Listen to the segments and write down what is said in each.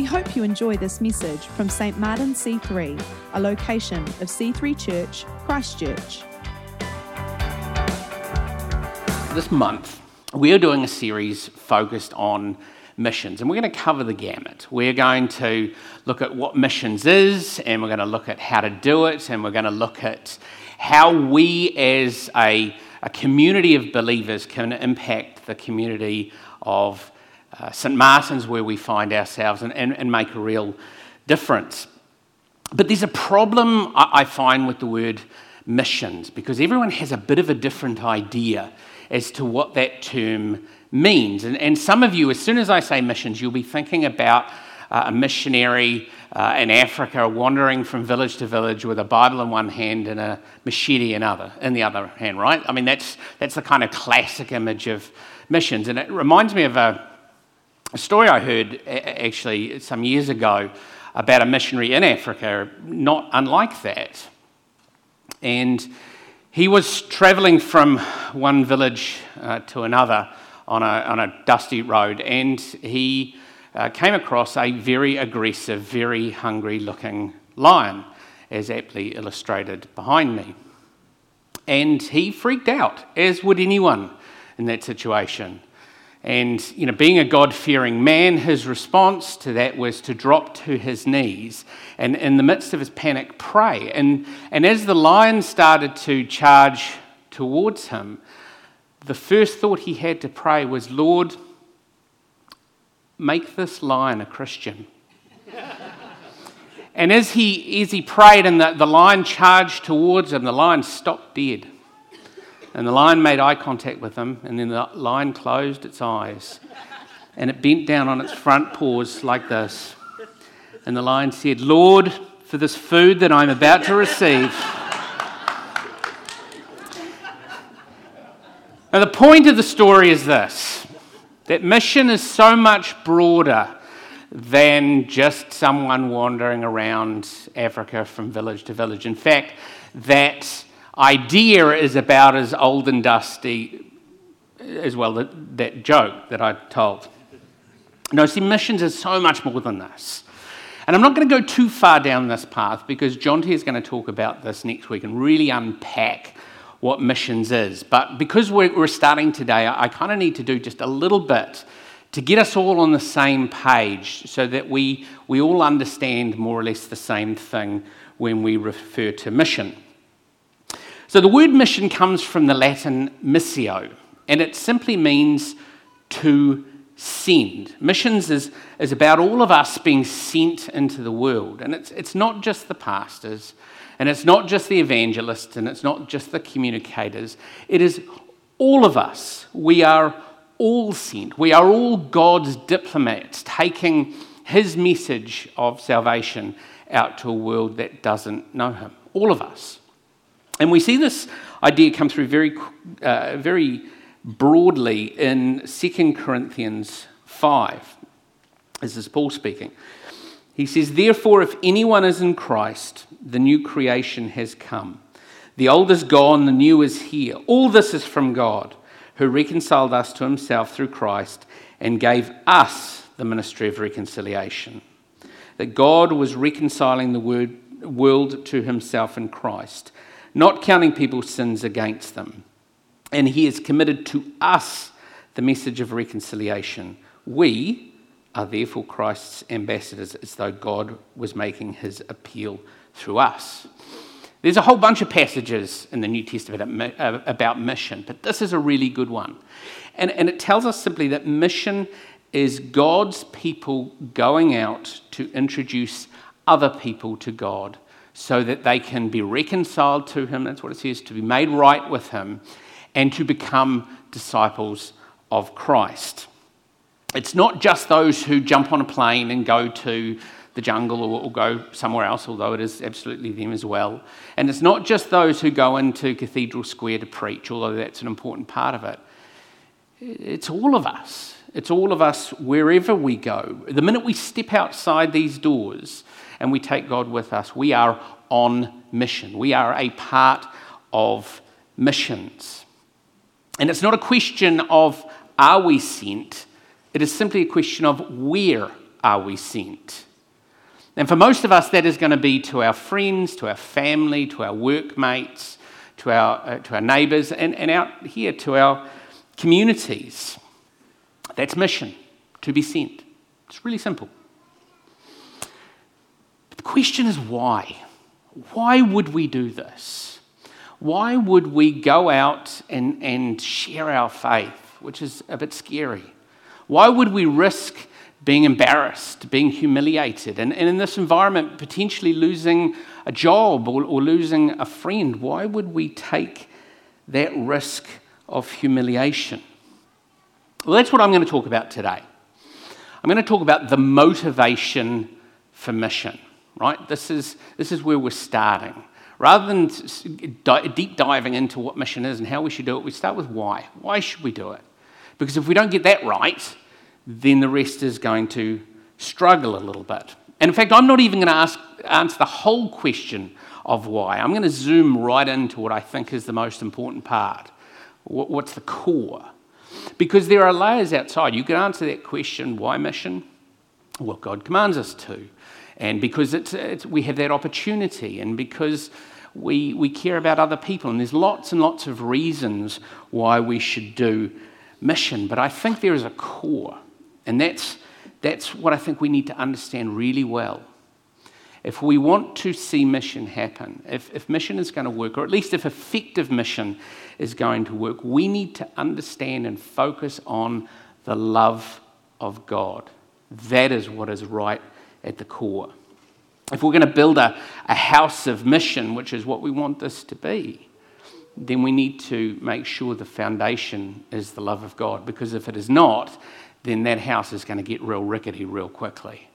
We hope you enjoy this message from St. Martin C3, a location of C3 Church, Christchurch. This month, we are doing a series focused on missions, and we're going to cover the gamut. We're going to look at what missions is, and we're going to look at how to do it, and we're going to look at how we as a, a community of believers can impact the community of uh, St. Martin's, where we find ourselves, and, and, and, make a real difference. But there's a problem I, I find with the word missions because everyone has a bit of a different idea as to what that term means. And, and some of you, as soon as I say missions, you'll be thinking about uh, a missionary uh, in Africa wandering from village to village with a Bible in one hand and a machete in, other, in the other hand, right? I mean, that's, that's the kind of classic image of missions. And it reminds me of a, a story I heard actually some years ago about a missionary in Africa, not unlike that. And he was traveling from one village uh, to another on a, on a dusty road, and he uh, came across a very aggressive, very hungry looking lion, as aptly illustrated behind me. And he freaked out, as would anyone in that situation. And, you know, being a God fearing man, his response to that was to drop to his knees and, in the midst of his panic, pray. And, and as the lion started to charge towards him, the first thought he had to pray was, Lord, make this lion a Christian. and as he, as he prayed and the, the lion charged towards him, the lion stopped dead. And the lion made eye contact with him, and then the lion closed its eyes. And it bent down on its front paws like this. And the lion said, Lord, for this food that I'm about to receive. Now, the point of the story is this that mission is so much broader than just someone wandering around Africa from village to village. In fact, that idea is about as old and dusty as well that, that joke that I told. No, see, missions is so much more than this. And I'm not going to go too far down this path because John T is going to talk about this next week and really unpack what missions is. But because we're, we're starting today, I, I kind of need to do just a little bit to get us all on the same page so that we, we all understand more or less the same thing when we refer to mission. So the word mission comes from the Latin missio, and it simply means to send. Missions is, is about all of us being sent into the world. And it's, it's not just the pastors, and it's not just the evangelists, and it's not just the communicators. It is all of us. We are all sent. We are all God's diplomats taking his message of salvation out to a world that doesn't know him. All of us. And we see this idea come through very, uh, very broadly in 2 Corinthians 5. This is Paul speaking. He says, Therefore, if anyone is in Christ, the new creation has come. The old is gone, the new is here. All this is from God, who reconciled us to himself through Christ and gave us the ministry of reconciliation. That God was reconciling the word, world to himself in Christ not counting people's sins against them. And he has committed to us the message of reconciliation. We are therefore Christ's ambassadors, as though God was making his appeal through us. There's a whole bunch of passages in the New Testament about uh, mission, but this is a really good one. And, and it tells us simply that mission is God's people going out to introduce other people to God so that they can be reconciled to him. That's what it says, to be made right with him and to become disciples of Christ. It's not just those who jump on a plane and go to the jungle or, or, go somewhere else, although it is absolutely them as well. And it's not just those who go into Cathedral Square to preach, although that's an important part of it. It's all of us. It's all of us wherever we go. The minute we step outside these doors, and we take God with us. We are on mission. We are a part of missions. And it's not a question of are we sent, it is simply a question of where are we sent? And for most of us, that is going to be to our friends, to our family, to our workmates, to our, uh, to our neighbours, and, and out here to our communities. That's mission, to be sent. It's really simple. Question is why? Why would we do this? Why would we go out and, and share our faith, which is a bit scary? Why would we risk being embarrassed, being humiliated, and, and in this environment, potentially losing a job or, or losing a friend? Why would we take that risk of humiliation? Well, that's what I'm going to talk about today. I'm going to talk about the motivation for mission, right? This is, this is where we're starting. Rather than deep diving into what mission is and how we should do it, we start with why. Why should we do it? Because if we don't get that right, then the rest is going to struggle a little bit. And in fact, I'm not even going to ask, answer the whole question of why. I'm going to zoom right into what I think is the most important part. What's the core? Because there are layers outside. You can answer that question why mission? Well, God commands us to. And because it's, it's, we have that opportunity, and because we, we care about other people, and there's lots and lots of reasons why we should do mission. But I think there is a core, and that's, that's what I think we need to understand really well. If we want to see mission happen, if, if mission is going to work, or at least if effective mission is going to work, we need to understand and focus on the love of God. That is what is right at the core. If we're going to build a, a house of mission, which is what we want this to be, then we need to make sure the foundation is the love of God. Because if it is not, then that house is going to get real rickety real quickly.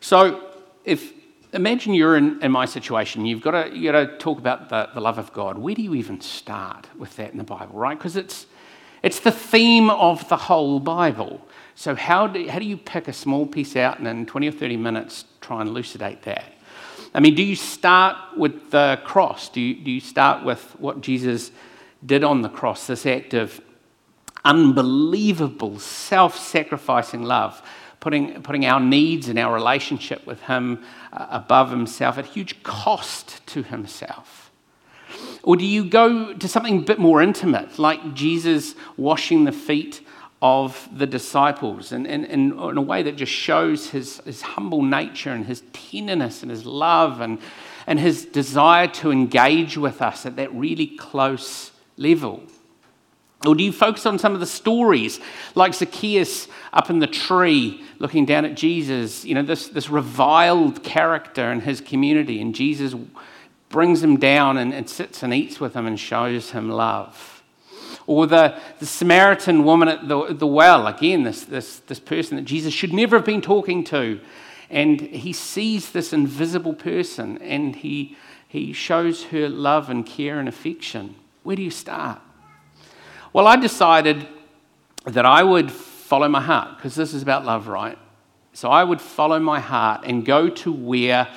So, if imagine you're in, in my situation, you've got to, you've got to talk about the, the love of God. Where do you even start with that in the Bible, right? Because it's, it's the theme of the whole Bible. So, how do, how do you pick a small piece out and in 20 or 30 minutes try and elucidate that? I mean, do you start with the cross? Do you, do you start with what Jesus did on the cross, this act of unbelievable self sacrificing love, putting, putting our needs and our relationship with Him uh, above Himself at huge cost to Himself? Or do you go to something a bit more intimate, like Jesus washing the feet of the disciples and, and, and in a way that just shows his, his humble nature and his tenderness and his love and, and his desire to engage with us at that really close level? Or do you focus on some of the stories, like Zacchaeus up in the tree looking down at Jesus, you know, this, this reviled character in his community, and Jesus brings him down and, and sits and eats with him and shows him love? Or the, the Samaritan woman at the, the well, again, this, this, this person that Jesus should never have been talking to. And he sees this invisible person and he, he shows her love and care and affection. Where do you start? Well, I decided that I would follow my heart because this is about love, right? So I would follow my heart and go to where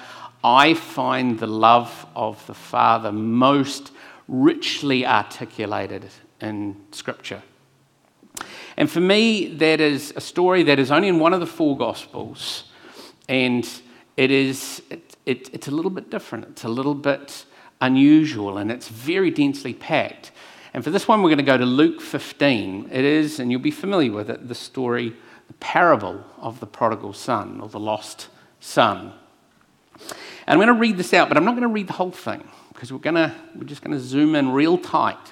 I find the love of the Father most richly articulated in Scripture. And for me, that is a story that is only in one of the four Gospels. And it is, it, it, it's a little bit different. It's a little bit unusual and it's very densely packed. And for this one, we're going to go to Luke 15. It is, and you'll be familiar with it, the story, the parable of the prodigal son or the lost son. And I'm going to read this out, but I'm not going to read the whole thing because we're, going to, we're just going to zoom in real tight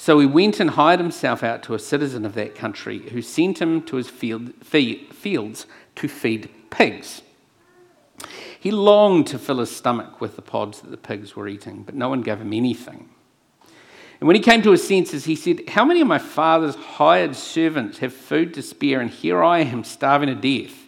So he went and hired himself out to a citizen of that country who sent him to his field, fields to feed pigs. He longed to fill his stomach with the pods that the pigs were eating, but no one gave him anything. And when he came to his senses, he said, How many of my father's hired servants have food to spare, and here I am starving to death?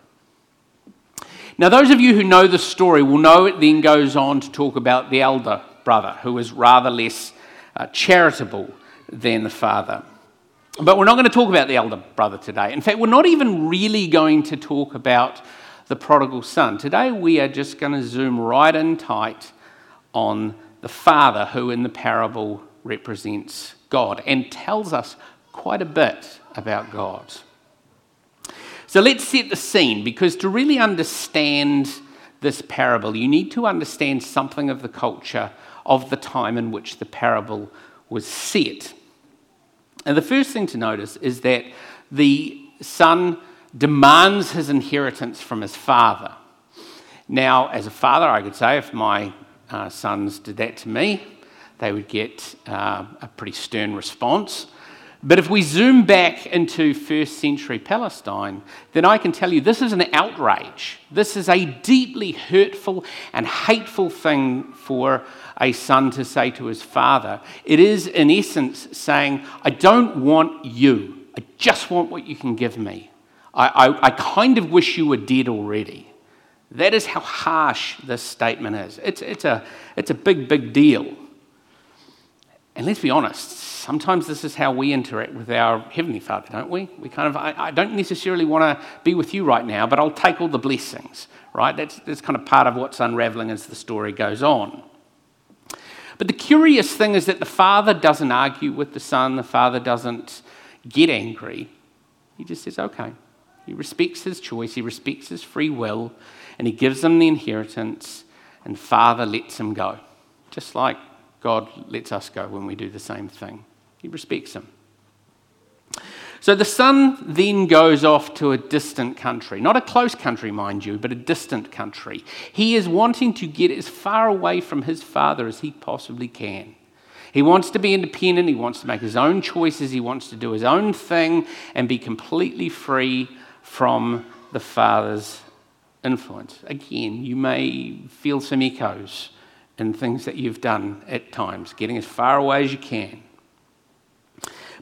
Now, those of you who know the story will know it then goes on to talk about the elder brother, who is rather less uh, charitable than the father. But we're not going to talk about the elder brother today. In fact, we're not even really going to talk about the prodigal son. Today, we are just going to zoom right in tight on the father, who in the parable represents God and tells us quite a bit about God. So let's set the scene because to really understand this parable, you need to understand something of the culture of the time in which the parable was set. And the first thing to notice is that the son demands his inheritance from his father. Now, as a father, I could say if my uh, sons did that to me, they would get uh, a pretty stern response. But if we zoom back into first century Palestine, then I can tell you this is an outrage. This is a deeply hurtful and hateful thing for a son to say to his father. It is, in essence, saying, I don't want you, I just want what you can give me. I, I, I kind of wish you were dead already. That is how harsh this statement is. It's, it's, a, it's a big, big deal. And let's be honest, sometimes this is how we interact with our Heavenly Father, don't we? We kind of, I, I don't necessarily want to be with you right now, but I'll take all the blessings, right? That's, that's kind of part of what's unraveling as the story goes on. But the curious thing is that the Father doesn't argue with the Son, the Father doesn't get angry. He just says, okay. He respects his choice, he respects his free will, and he gives him the inheritance, and Father lets him go. Just like God lets us go when we do the same thing. He respects him. So the son then goes off to a distant country, not a close country, mind you, but a distant country. He is wanting to get as far away from his father as he possibly can. He wants to be independent, he wants to make his own choices, he wants to do his own thing and be completely free from the father's influence. Again, you may feel some echoes in things that you've done at times, getting as far away as you can.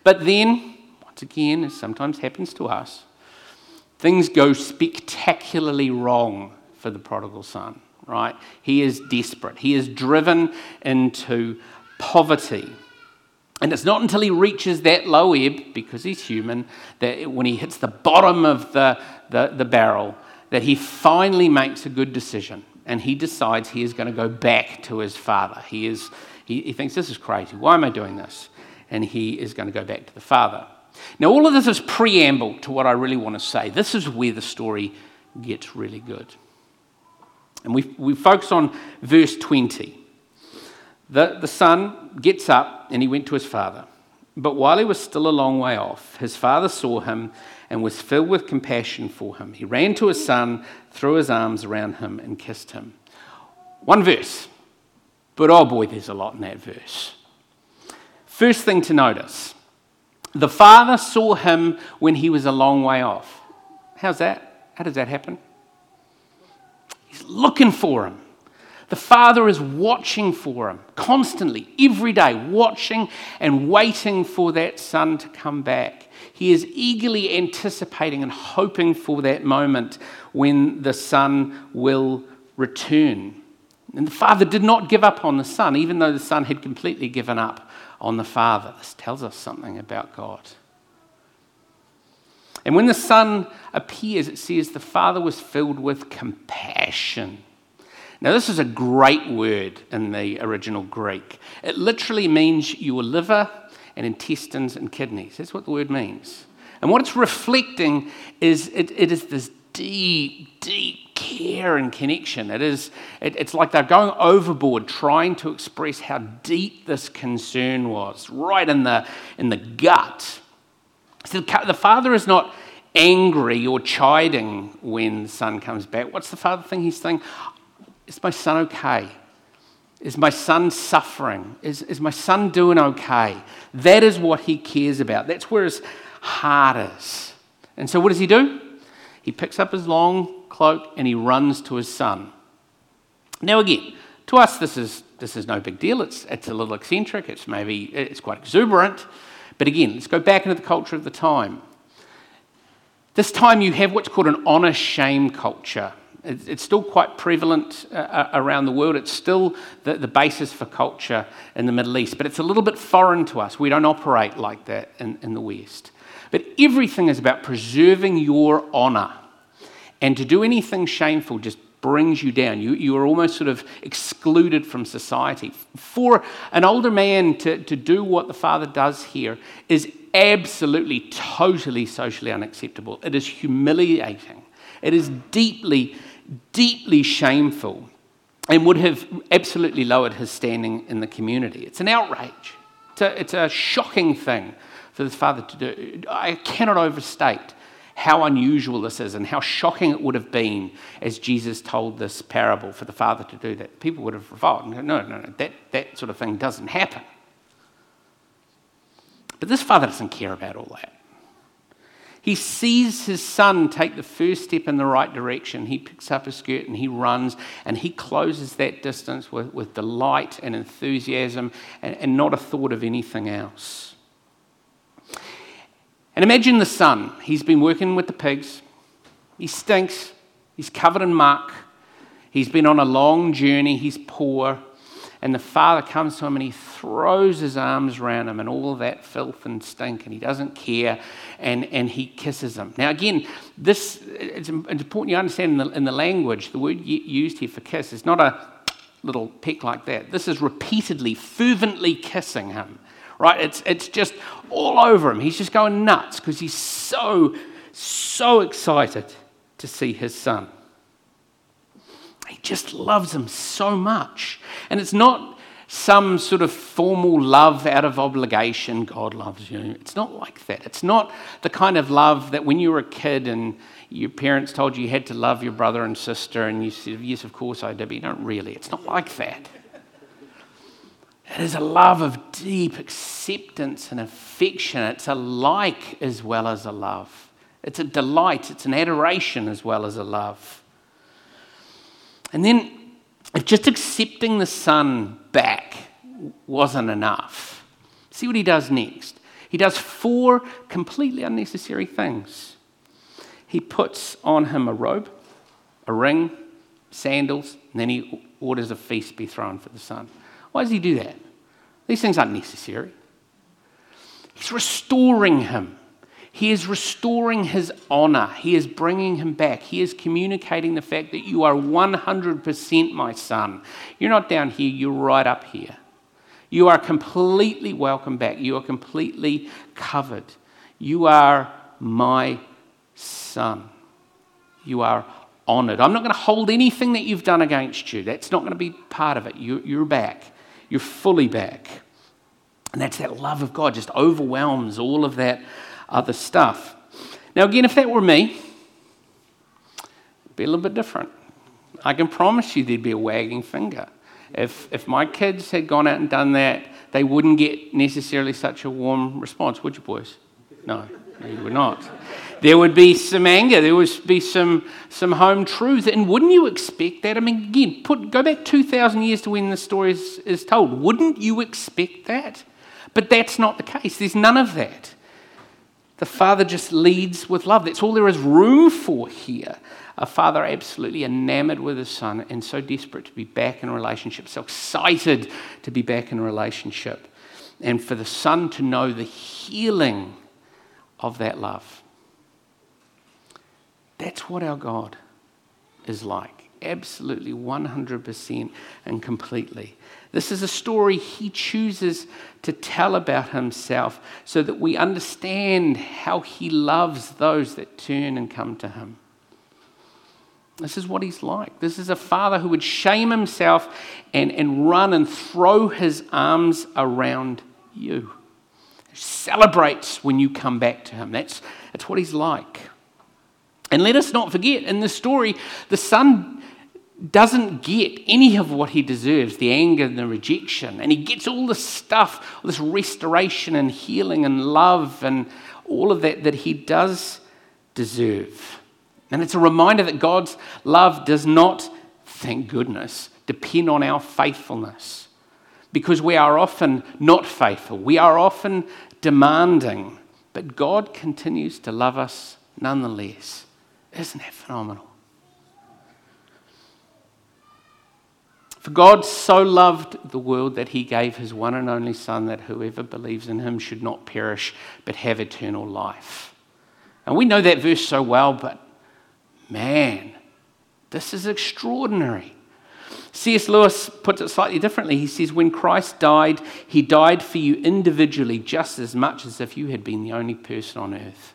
But then, once again, as sometimes happens to us, things go spectacularly wrong for the prodigal son, right? He is desperate. He is driven into poverty. And it's not until he reaches that low ebb, because he's human, that when he hits the bottom of the, the, the barrel, that he finally makes a good decision and he decides he is going to go back to his father. He, is, he, he thinks, This is crazy. Why am I doing this? and he is going to go back to the Father. Now, all of this is preamble to what I really want to say. This is where the story gets really good. And we, we focus on verse 20. The, the son gets up and he went to his father. But while he was still a long way off, his father saw him and was filled with compassion for him. He ran to his son, threw his arms around him, and kissed him. One verse. But oh boy, there's a lot in that verse. First thing to notice the father saw him when he was a long way off. How's that? How does that happen? He's looking for him. The father is watching for him constantly, every day, watching and waiting for that son to come back. He is eagerly anticipating and hoping for that moment when the son will return. And the father did not give up on the son, even though the son had completely given up on the Father. This tells us something about God. And when the Son appears, it says the Father was filled with compassion. Now, this is a great word in the original Greek. It literally means your liver and intestines and kidneys. That's what the word means. And what it's reflecting is it, it is this deep, deep care and connection. It is, it, it's like they're going overboard trying to express how deep this concern was, right in the, in the gut. So the father is not angry or chiding when the son comes back. What's the father thing? He's saying, Is my son okay? Is my son suffering? Is, is my son doing okay? That is what he cares about. That's where his heart is. And so what does he do? He picks up his long cloak and he runs to his son. Now, again, to us, this is, this is no big deal. It's, it's a little eccentric. It's maybe it's quite exuberant. But again, let's go back into the culture of the time. This time, you have what's called an honor shame culture. It's still quite prevalent uh, uh, around the world. It's still the, basis for culture in the Middle East, but it's a little bit foreign to us. We don't operate like that in, in the West. But everything is about preserving your honor. And to do anything shameful just brings you down. You, you are almost sort of excluded from society. For an older man to, to do what the father does here is absolutely, totally socially unacceptable. It is humiliating. It is deeply, deeply shameful and would have absolutely lowered his standing in the community. It's an outrage. It's a, it's a shocking thing for the father to do. I cannot overstate how unusual this is and how shocking it would have been as Jesus told this parable for the father to do that. People would have revolted and no, no, no, that, that sort of thing doesn't happen. But this father doesn't care about all that. He sees his son take the first step in the right direction. He picks up his skirt and he runs and he closes that distance with, with delight and enthusiasm and, and not a thought of anything else. And imagine the son. He's been working with the pigs. He stinks. He's covered in muck. He's been on a long journey. He's poor. And the father comes to him and he throws his arms around him and all that filth and stink, and he doesn't care, and, and he kisses him. Now, again, this it's, important you understand in the, in the language, the word used here for kiss is not a little peck like that. This is repeatedly, fervently kissing him right? It's, it's just all over him. He's just going nuts because he's so, so excited to see his son. He just loves him so much. And it's not some sort of formal love out of obligation. God loves you. It's not like that. It's not the kind of love that when you were a kid and your parents told you you had to love your brother and sister, and you said, Yes, of course I do, but you don't really. It's not like that. It is a love of deep acceptance and affection. It's a like as well as a love. It's a delight, it's an adoration as well as a love. And then, just accepting the Son back wasn't enough, see what he does next. He does four completely unnecessary things. He puts on him a robe, a ring, sandals, and then he orders a feast be thrown for the Son. Why does he do that? These things aren't necessary. He's restoring him. He is restoring his honor. He is bringing him back. He is communicating the fact that you are 100% my son. You're not down here, you're right up here. You are completely welcome back. You are completely covered. You are my son. You are honored. I'm not going to hold anything that you've done against you. That's not going to be part of it. You, are back. You're fully back. And that's that love of God just overwhelms all of that other stuff. Now, again, if that were me, it'd be a little bit different. I can promise you there'd be a wagging finger. If, if my kids had gone out and done that, they wouldn't get necessarily such a warm response, would you, boys? No, you would not. There would be some anger. There would be some, some home truth. And wouldn't you expect that? I mean, again, put, go back 2,000 years to when the story is, is told. Wouldn't you expect that? But that's not the case. There's none of that. The Father just leads with love. That's all there is room for here. A father absolutely enamored with his son and so desperate to be back in a relationship, so excited to be back in a relationship, and for the son to know the healing of that love. That's what our God is like. Absolutely, 100% and completely. This is a story he chooses to tell about himself so that we understand how he loves those that turn and come to him. This is what he's like. This is a father who would shame himself and, and run and throw his arms around you. Celebrates when you come back to him. That's, that's what he's like. And let us not forget, in the story, the son doesn't get any of what he deserves the anger and the rejection. And he gets all this stuff, all this restoration and healing and love and all of that that he does deserve. And it's a reminder that God's love does not, thank goodness, depend on our faithfulness. Because we are often not faithful, we are often demanding, but God continues to love us nonetheless. Isn't that phenomenal? For God so loved the world that he gave his one and only Son, that whoever believes in him should not perish, but have eternal life. And we know that verse so well, but man, this is extraordinary. C.S. Lewis puts it slightly differently. He says, When Christ died, he died for you individually just as much as if you had been the only person on earth.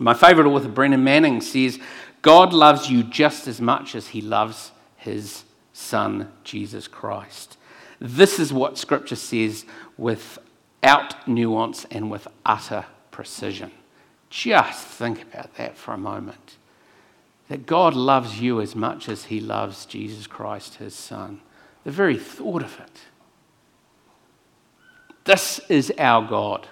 My favorite author, Brennan Manning, says, God loves you just as much as he loves his son, Jesus Christ. This is what Scripture says without nuance and with utter precision. Just think about that for a moment. That God loves you as much as he loves Jesus Christ, his son. The very thought of it. This is our God.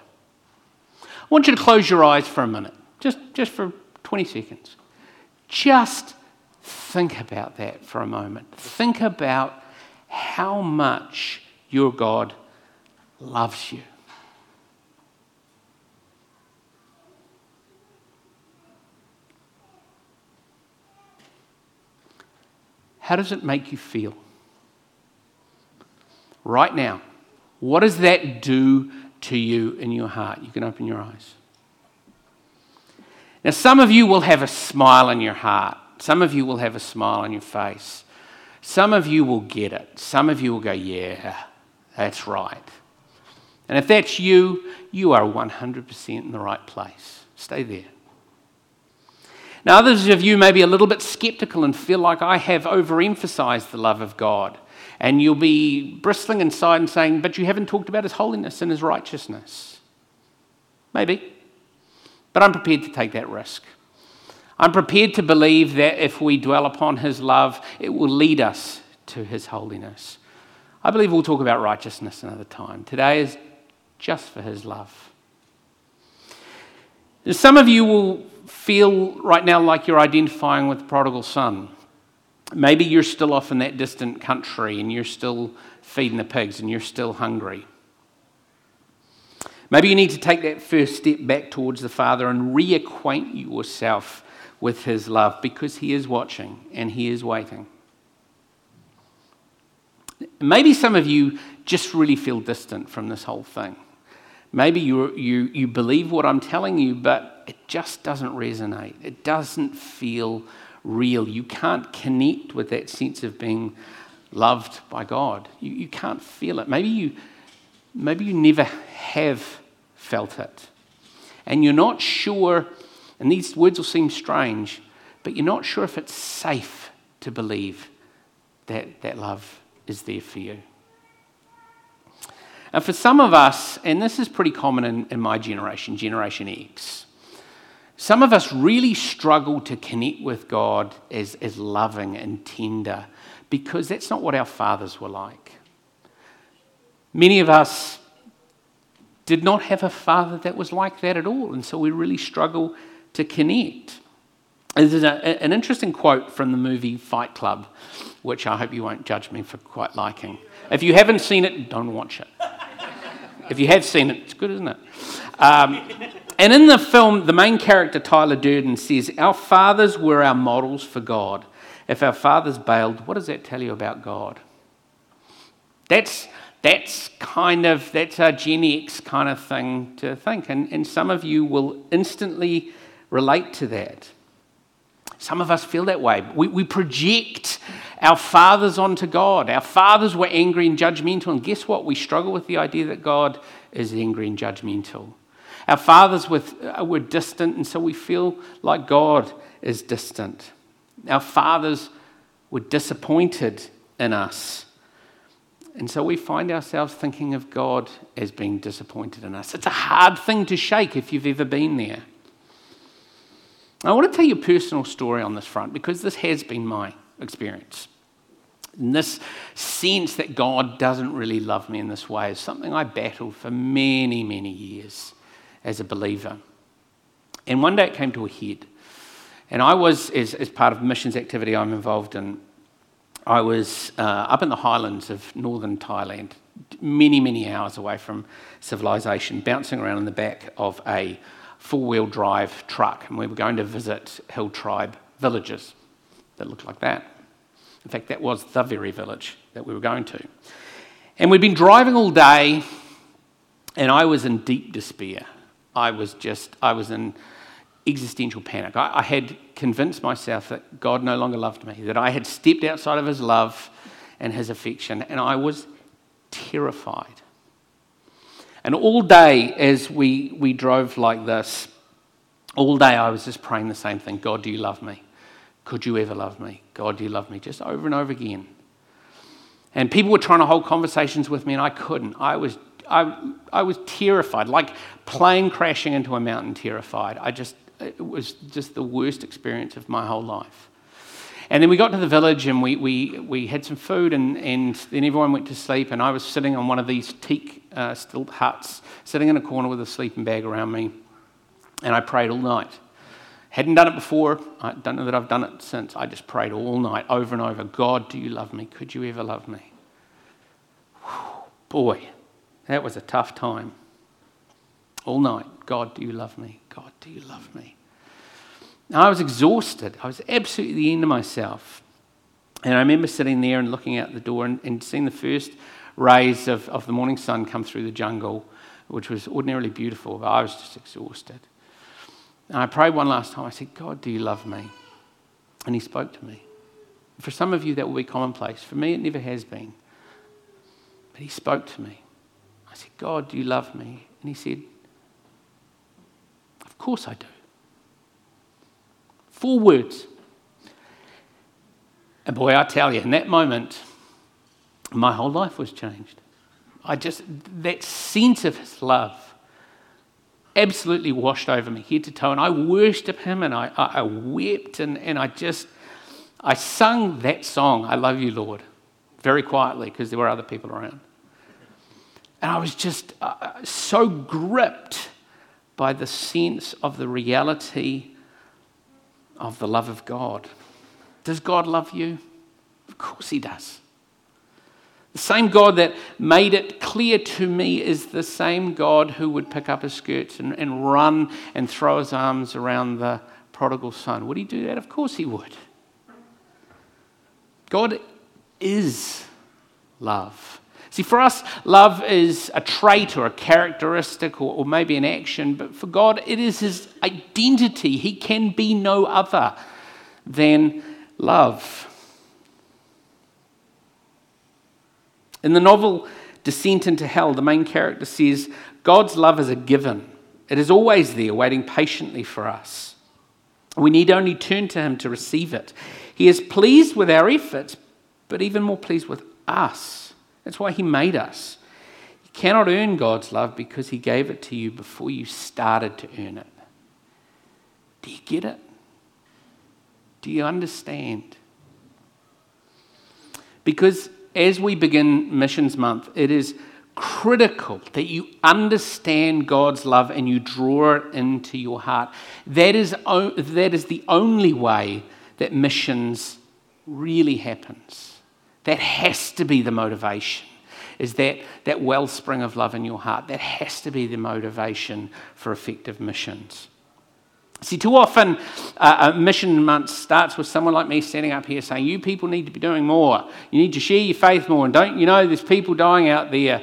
I want you to close your eyes for a minute, just, just for 20 seconds. Just think about that for a moment. Think about how much your God loves you. How does it make you feel? Right now, what does that do to you in your heart? You can open your eyes. Now, some of you will have a smile in your heart. Some of you will have a smile on your face. Some of you will get it. Some of you will go, Yeah, that's right. And if that's you, you are 100% in the right place. Stay there. Now, others of you may be a little bit skeptical and feel like I have overemphasized the love of God. And you'll be bristling inside and saying, But you haven't talked about his holiness and his righteousness. Maybe. But I'm prepared to take that risk. I'm prepared to believe that if we dwell upon his love, it will lead us to his holiness. I believe we'll talk about righteousness another time. Today is just for his love. Some of you will feel right now like you're identifying with the prodigal son. Maybe you're still off in that distant country and you're still feeding the pigs and you're still hungry. Maybe you need to take that first step back towards the Father and reacquaint yourself with His love because He is watching and He is waiting. Maybe some of you just really feel distant from this whole thing. Maybe you, you, you believe what I'm telling you, but it just doesn't resonate. It doesn't feel real. You can't connect with that sense of being loved by God. You, you can't feel it. Maybe you, maybe you never have felt it. And you're not sure, and these words will seem strange, but you're not sure if it's safe to believe that that love is there for you. And for some of us, and this is pretty common in, in my generation, Generation X, some of us really struggle to connect with God as, as loving and tender because that's not what our fathers were like. Many of us did not have a father that was like that at all, and so we really struggle to connect. There's a, an interesting quote from the movie Fight Club, which I hope you won't judge me for quite liking. If you haven't seen it, don't watch it. If you have seen it, it's good, isn't it? Um, and in the film, the main character, Tyler Durden, says, Our fathers were our models for God. If our fathers bailed, what does that tell you about God? That's, that's kind of, that's a Gen X kind of thing to think. And, and some of you will instantly relate to that. Some of us feel that way. We, we project our fathers onto God. Our fathers were angry and judgmental, and guess what? We struggle with the idea that God is angry and judgmental. Our fathers uh, were distant, and so we feel like God is distant. Our fathers were disappointed in us. And so we find ourselves thinking of God as being disappointed in us. It's a hard thing to shake if you've ever been there. I want to tell you a personal story on this front because this has been my experience. And this sense that God doesn't really love me in this way is something I battled for many, many years as a believer. And one day it came to a head. And I was, as, as part of missions activity I'm involved in, I was uh, up in the highlands of northern Thailand, many, many hours away from civilization, bouncing around in the back of a four wheel drive truck. And we were going to visit hill tribe villages that looked like that. In fact, that was the very village that we were going to. And we'd been driving all day, and I was in deep despair. I was just, I was in existential panic. I, I, had convinced myself that God no longer loved me, that I had stepped outside of his love and his affection, and I was terrified. And all day, as we, we drove like this, all day I was just praying the same thing God, do you love me? Could you ever love me? God, do you love me? Just over and over again. And people were trying to hold conversations with me, and I couldn't. I was, I, I was terrified, like plane crashing into a mountain, terrified. I just, it was just the worst experience of my whole life. And then we got to the village and we, we, we had some food, and, and then everyone went to sleep. And I was sitting on one of these teak uh, stilt huts, sitting in a corner with a sleeping bag around me. And I prayed all night. Hadn't done it before. I don't know that I've done it since. I just prayed all night, over and over God, do you love me? Could you ever love me? Whew, boy, that was a tough time. All night, God, do you love me? God, do you love me? I was exhausted. I was absolutely the end of myself. And I remember sitting there and looking out the door and, and seeing the first rays of, of the morning sun come through the jungle, which was ordinarily beautiful, but I was just exhausted. And I prayed one last time. I said, God, do you love me? And He spoke to me. For some of you, that will be commonplace. For me, it never has been. But He spoke to me. I said, God, do you love me? And He said, Of course I do. Four words. And boy, I tell you, in that moment, my whole life was changed. I just, that sense of his love absolutely washed over me head to toe. And I worshipped him and I, I, I wept and, and I just, I sung that song, I Love You, Lord, very quietly because there were other people around. And I was just uh, so gripped by the sense of the reality of the love of God. Does God love you? Of course, He does. The same God that made it clear to me is the same God who would pick up his skirts and, and run and throw his arms around the prodigal son. Would he do that? Of course he would. God is love. See, for us, love is a trait or a characteristic or, or, maybe an action, but for God, it is his identity. He can be no other than love. In the novel Descent into Hell, the main character says, God's love is a given. It is always there, waiting patiently for us. We need only turn to Him to receive it. He is pleased with our efforts, but even more pleased with us. That's why He made us. You cannot earn God's love because He gave it to you before you started to earn it. Do you get it? Do you understand? Because as we begin Missions Month, it is critical that you understand God's love and you draw it into your heart. That is, that is the only way that missions really happens. That has to be the motivation. Is that, that wellspring of love in your heart? That has to be the motivation for effective missions. See, too often uh, a mission month starts with someone like me standing up here saying, You people need to be doing more. You need to share your faith more. And don't you know there's people dying out there?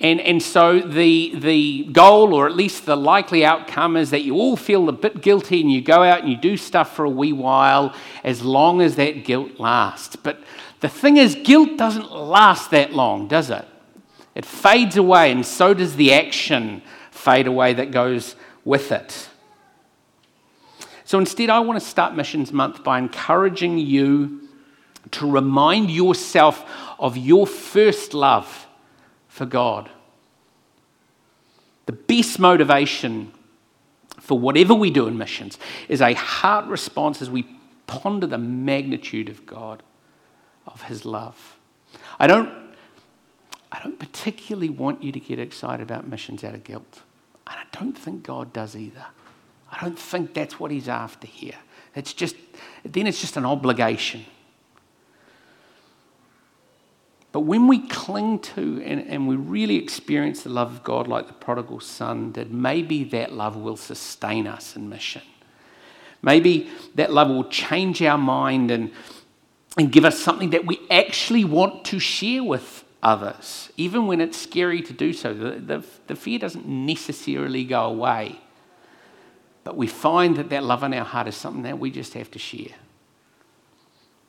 and, and so the, the goal, or at least the likely outcome, is that you all feel a bit guilty and you go out and you do stuff for a wee while as long as that guilt lasts. But the thing is, guilt doesn't last that long, does it? It fades away, and so does the action fade away that goes with it. So instead, I want to start Missions Month by encouraging you to remind yourself of your first love for God. The best motivation for whatever we do in missions is a heart response as we ponder the magnitude of God, of His love. I don't, I don't particularly want you to get excited about missions out of guilt. And I don't think God does either. I don't think that's what He's after here. It's just, then it's just an obligation. But when we cling to and, and we really experience the love of God like the prodigal son did, maybe that love will sustain us in mission. Maybe that love will change our mind and, and give us something that we actually want to share with others, even when it's scary to do so. The, the, the fear doesn't necessarily go away. But we find that that love in our heart is something that we just have to share.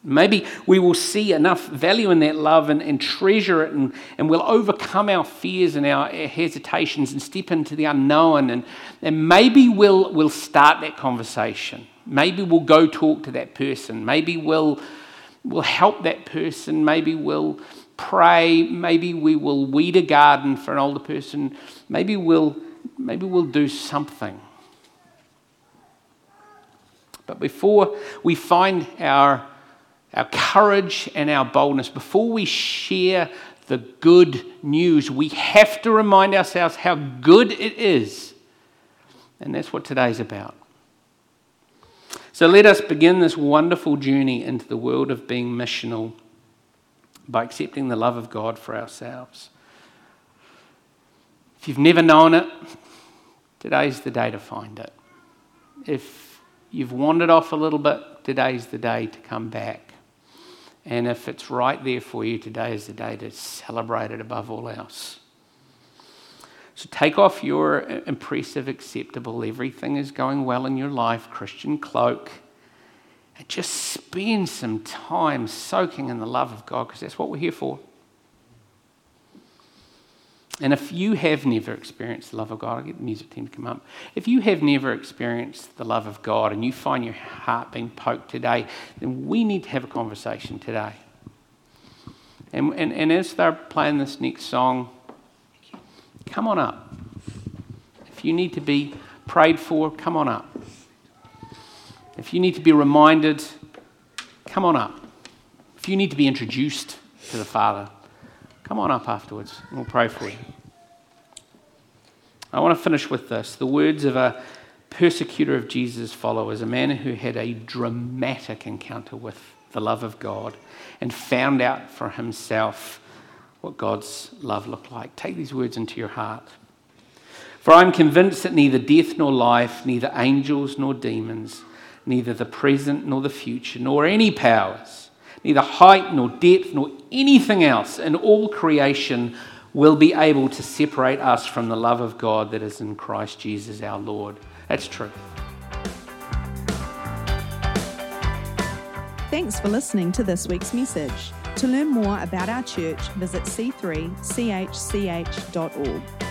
Maybe we will see enough value in that love and, and treasure it, and, and we'll overcome our fears and our hesitations and step into the unknown. And, and maybe we'll, we'll start that conversation. Maybe we'll go talk to that person. Maybe we'll, we'll help that person. Maybe we'll pray. Maybe we will weed a garden for an older person. Maybe we'll, maybe we'll do something. But before we find our our courage and our boldness, before we share the good news, we have to remind ourselves how good it is. And that's what today's about. So let us begin this wonderful journey into the world of being missional by accepting the love of God for ourselves. If you've never known it, today's the day to find it. If you've wandered off a little bit, today's the day to come back. And if it's right there for you, today is the day to celebrate it above all else. So take off your uh, impressive, acceptable, everything is going well in your life Christian cloak and just spend some time soaking in the love of God because that's what we're here for. And if you have never experienced the love of God, I'll get the music team to come up. If you have never experienced the love of God and you find your heart being poked today, then we need to have a conversation today. And, and, and as they're playing this next song, come on up. If you need to be prayed for, come on up. If you need to be reminded, come on up. If you need to be introduced to the Father, Come on up afterwards and we'll pray for you. I want to finish with this the words of a persecutor of Jesus' followers, a man who had a dramatic encounter with the love of God and found out for himself what God's love looked like. Take these words into your heart. For I'm convinced that neither death nor life, neither angels nor demons, neither the present nor the future, nor any powers, neither height nor depth nor anything else in all creation will be able to separate us from the love of God that is in Christ Jesus our Lord. That's true. Thanks for listening to this week's message. To learn more about our church, visit c3chch.org.